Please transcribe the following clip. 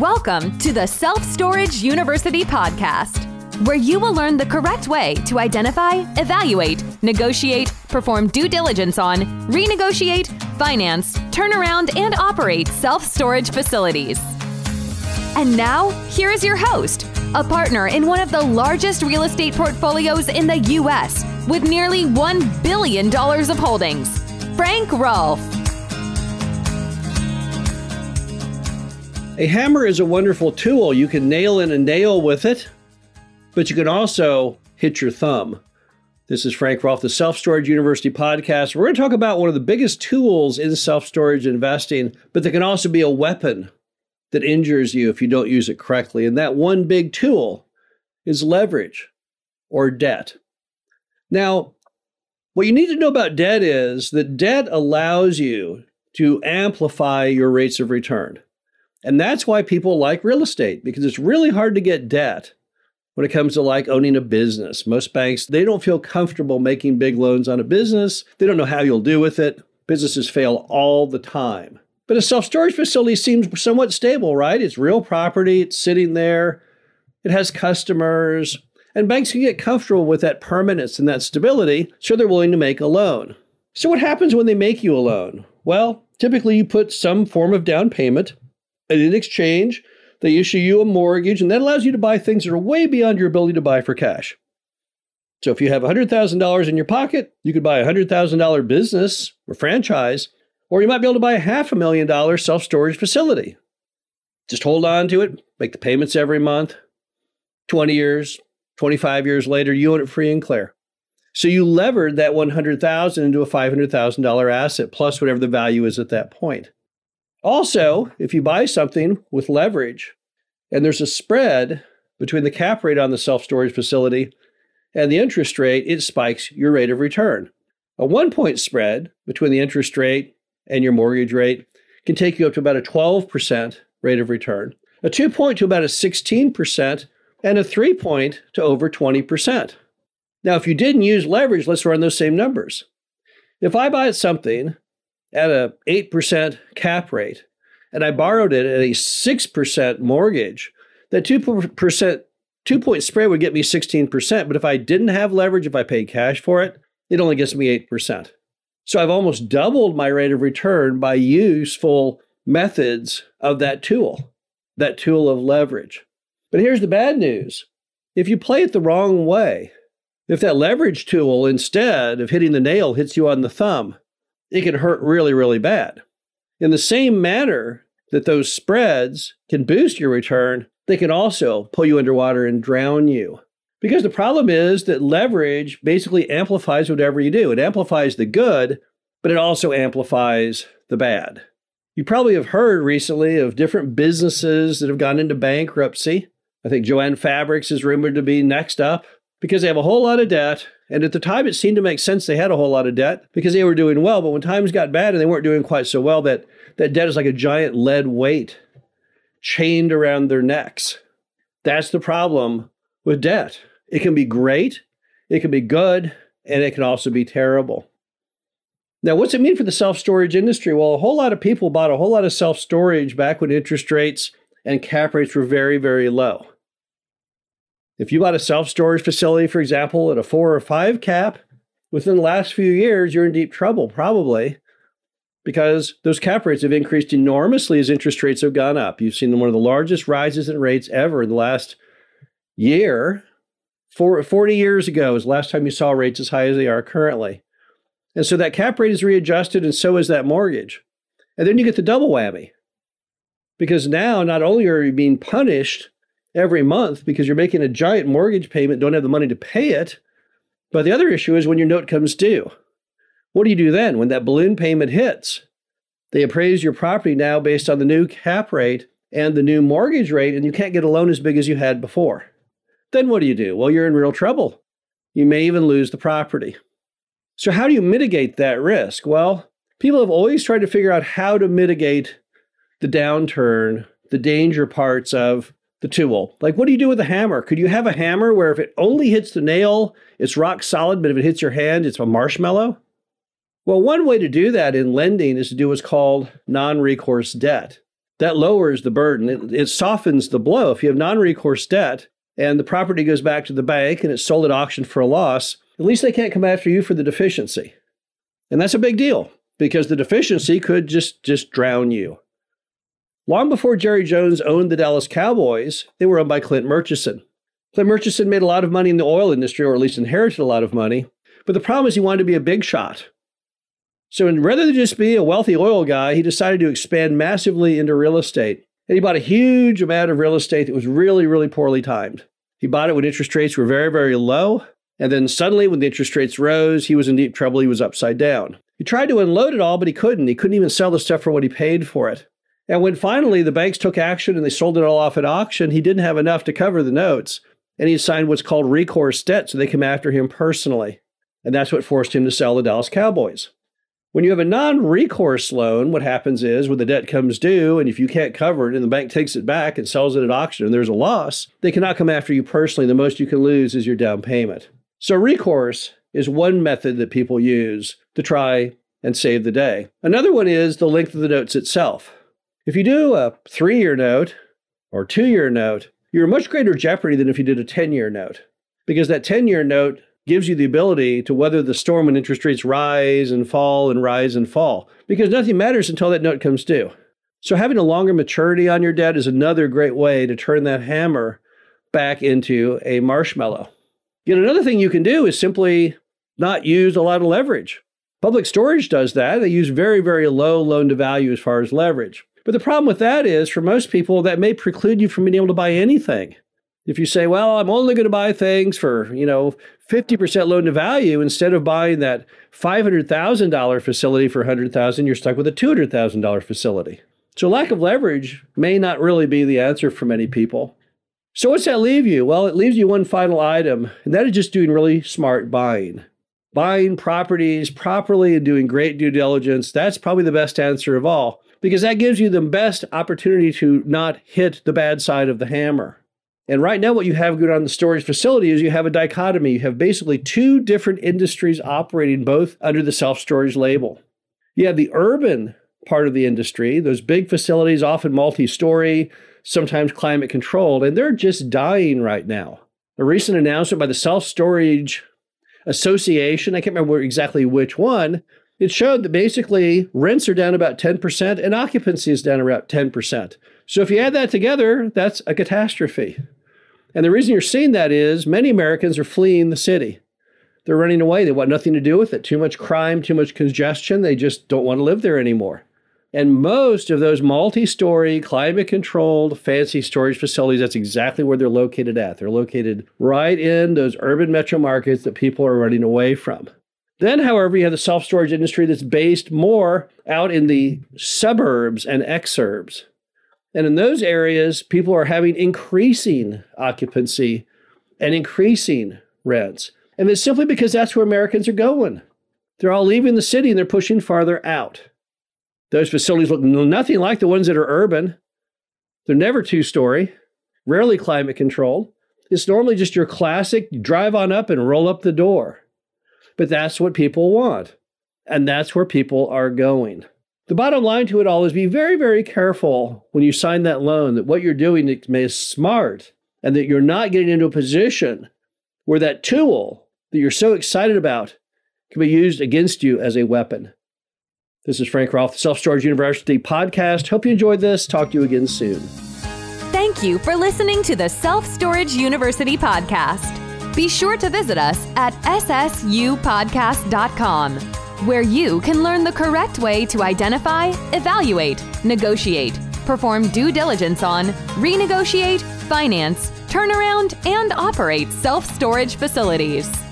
Welcome to the Self Storage University podcast, where you will learn the correct way to identify, evaluate, negotiate, perform due diligence on, renegotiate, finance, turn around, and operate self storage facilities. And now, here is your host, a partner in one of the largest real estate portfolios in the U.S. with nearly $1 billion of holdings, Frank Rolfe. A hammer is a wonderful tool. You can nail in a nail with it, but you can also hit your thumb. This is Frank Rolfe, the Self Storage University podcast. We're going to talk about one of the biggest tools in self storage investing, but that can also be a weapon that injures you if you don't use it correctly. And that one big tool is leverage or debt. Now, what you need to know about debt is that debt allows you to amplify your rates of return. And that's why people like real estate because it's really hard to get debt when it comes to like owning a business. Most banks, they don't feel comfortable making big loans on a business. They don't know how you'll do with it. Businesses fail all the time. But a self storage facility seems somewhat stable, right? It's real property, it's sitting there, it has customers, and banks can get comfortable with that permanence and that stability, so they're willing to make a loan. So, what happens when they make you a loan? Well, typically you put some form of down payment and in exchange, they issue you a mortgage, and that allows you to buy things that are way beyond your ability to buy for cash. So if you have $100,000 in your pocket, you could buy a $100,000 business or franchise, or you might be able to buy a half a million dollar self storage facility. Just hold on to it, make the payments every month. 20 years, 25 years later, you own it free and clear. So you levered that 100,000 into a $500,000 asset plus whatever the value is at that point. Also, if you buy something with leverage and there's a spread between the cap rate on the self storage facility and the interest rate, it spikes your rate of return. A one point spread between the interest rate and your mortgage rate can take you up to about a 12% rate of return, a two point to about a 16%, and a three point to over 20%. Now, if you didn't use leverage, let's run those same numbers. If I buy something at a 8% cap rate and I borrowed it at a 6% mortgage, that 2% two point spread would get me 16%. But if I didn't have leverage, if I paid cash for it, it only gets me 8%. So I've almost doubled my rate of return by useful methods of that tool, that tool of leverage. But here's the bad news if you play it the wrong way, if that leverage tool, instead of hitting the nail, hits you on the thumb, it can hurt really, really bad. In the same manner that those spreads can boost your return, they can also pull you underwater and drown you. Because the problem is that leverage basically amplifies whatever you do. It amplifies the good, but it also amplifies the bad. You probably have heard recently of different businesses that have gone into bankruptcy. I think Jo-Ann Fabrics is rumored to be next up because they have a whole lot of debt and at the time, it seemed to make sense they had a whole lot of debt because they were doing well. But when times got bad and they weren't doing quite so well, that, that debt is like a giant lead weight chained around their necks. That's the problem with debt. It can be great, it can be good, and it can also be terrible. Now, what's it mean for the self storage industry? Well, a whole lot of people bought a whole lot of self storage back when interest rates and cap rates were very, very low. If you bought a self storage facility, for example, at a four or five cap, within the last few years, you're in deep trouble, probably, because those cap rates have increased enormously as interest rates have gone up. You've seen one of the largest rises in rates ever in the last year. For 40 years ago was the last time you saw rates as high as they are currently. And so that cap rate is readjusted, and so is that mortgage. And then you get the double whammy. Because now, not only are you being punished every month because you're making a giant mortgage payment, don't have the money to pay it. But the other issue is when your note comes due. What do you do then when that balloon payment hits? They appraise your property now based on the new cap rate and the new mortgage rate, and you can't get a loan as big as you had before. Then what do you do? Well, you're in real trouble. You may even lose the property. So, how do you mitigate that risk? Well, people have always tried to figure out how to mitigate the downturn, the danger parts of the tool. Like, what do you do with a hammer? Could you have a hammer where if it only hits the nail, it's rock solid, but if it hits your hand, it's a marshmallow? Well, one way to do that in lending is to do what's called non recourse debt. that lowers the burden. It, it softens the blow. If you have non recourse debt and the property goes back to the bank and it's sold at auction for a loss, at least they can't come after you for the deficiency. And that's a big deal because the deficiency could just, just drown you. Long before Jerry Jones owned the Dallas Cowboys, they were owned by Clint Murchison. Clint Murchison made a lot of money in the oil industry, or at least inherited a lot of money. But the problem is he wanted to be a big shot. So rather than just be a wealthy oil guy, he decided to expand massively into real estate. And he bought a huge amount of real estate that was really, really poorly timed. He bought it when interest rates were very, very low. And then suddenly, when the interest rates rose, he was in deep trouble. He was upside down. He tried to unload it all, but he couldn't. He couldn't even sell the stuff for what he paid for it. And when finally the banks took action and they sold it all off at auction, he didn't have enough to cover the notes. And he signed what's called recourse debt, so they come after him personally. And that's what forced him to sell the Dallas Cowboys. When you have a non recourse loan, what happens is when the debt comes due, and if you can't cover it and the bank takes it back and sells it at auction and there's a loss, they cannot come after you personally. The most you can lose is your down payment. So, recourse is one method that people use to try and save the day. Another one is the length of the notes itself. If you do a three year note or two year note, you're in much greater jeopardy than if you did a 10 year note because that 10 year note gives you the ability to weather the storm when interest rates rise and fall and rise and fall because nothing matters until that note comes due. So, having a longer maturity on your debt is another great way to turn that hammer back into a marshmallow. Yet, another thing you can do is simply not use a lot of leverage. Public storage does that. They use very, very low loan to value as far as leverage. But the problem with that is, for most people, that may preclude you from being able to buy anything. If you say, well, I'm only going to buy things for, you know, 50% loan to value, instead of buying that $500,000 facility for 100,000, you're stuck with a $200,000 facility. So lack of leverage may not really be the answer for many people. So what's that leave you? Well, it leaves you one final item, and that is just doing really smart buying. Buying properties properly and doing great due diligence, that's probably the best answer of all because that gives you the best opportunity to not hit the bad side of the hammer. And right now, what you have going on the storage facility is you have a dichotomy. You have basically two different industries operating both under the self storage label. You have the urban part of the industry, those big facilities, often multi story, sometimes climate controlled, and they're just dying right now. A recent announcement by the Self Storage Association, I can't remember exactly which one, it showed that basically rents are down about 10% and occupancy is down about 10%. So if you add that together, that's a catastrophe. And the reason you're seeing that is many Americans are fleeing the city. They're running away. They want nothing to do with it. Too much crime, too much congestion. They just don't want to live there anymore. And most of those multi story, climate controlled, fancy storage facilities, that's exactly where they're located at. They're located right in those urban metro markets that people are running away from. Then, however, you have the self storage industry that's based more out in the suburbs and exurbs. And in those areas, people are having increasing occupancy and increasing rents. And it's simply because that's where Americans are going. They're all leaving the city and they're pushing farther out. Those facilities look nothing like the ones that are urban. They're never two story, rarely climate controlled. It's normally just your classic drive on up and roll up the door. But that's what people want. And that's where people are going. The bottom line to it all is be very, very careful when you sign that loan that what you're doing is smart and that you're not getting into a position where that tool that you're so excited about can be used against you as a weapon. This is Frank Rolfe, Self Storage University podcast. Hope you enjoyed this. Talk to you again soon. Thank you for listening to the Self Storage University podcast. Be sure to visit us at ssupodcast.com, where you can learn the correct way to identify, evaluate, negotiate, perform due diligence on, renegotiate, finance, turnaround, and operate self storage facilities.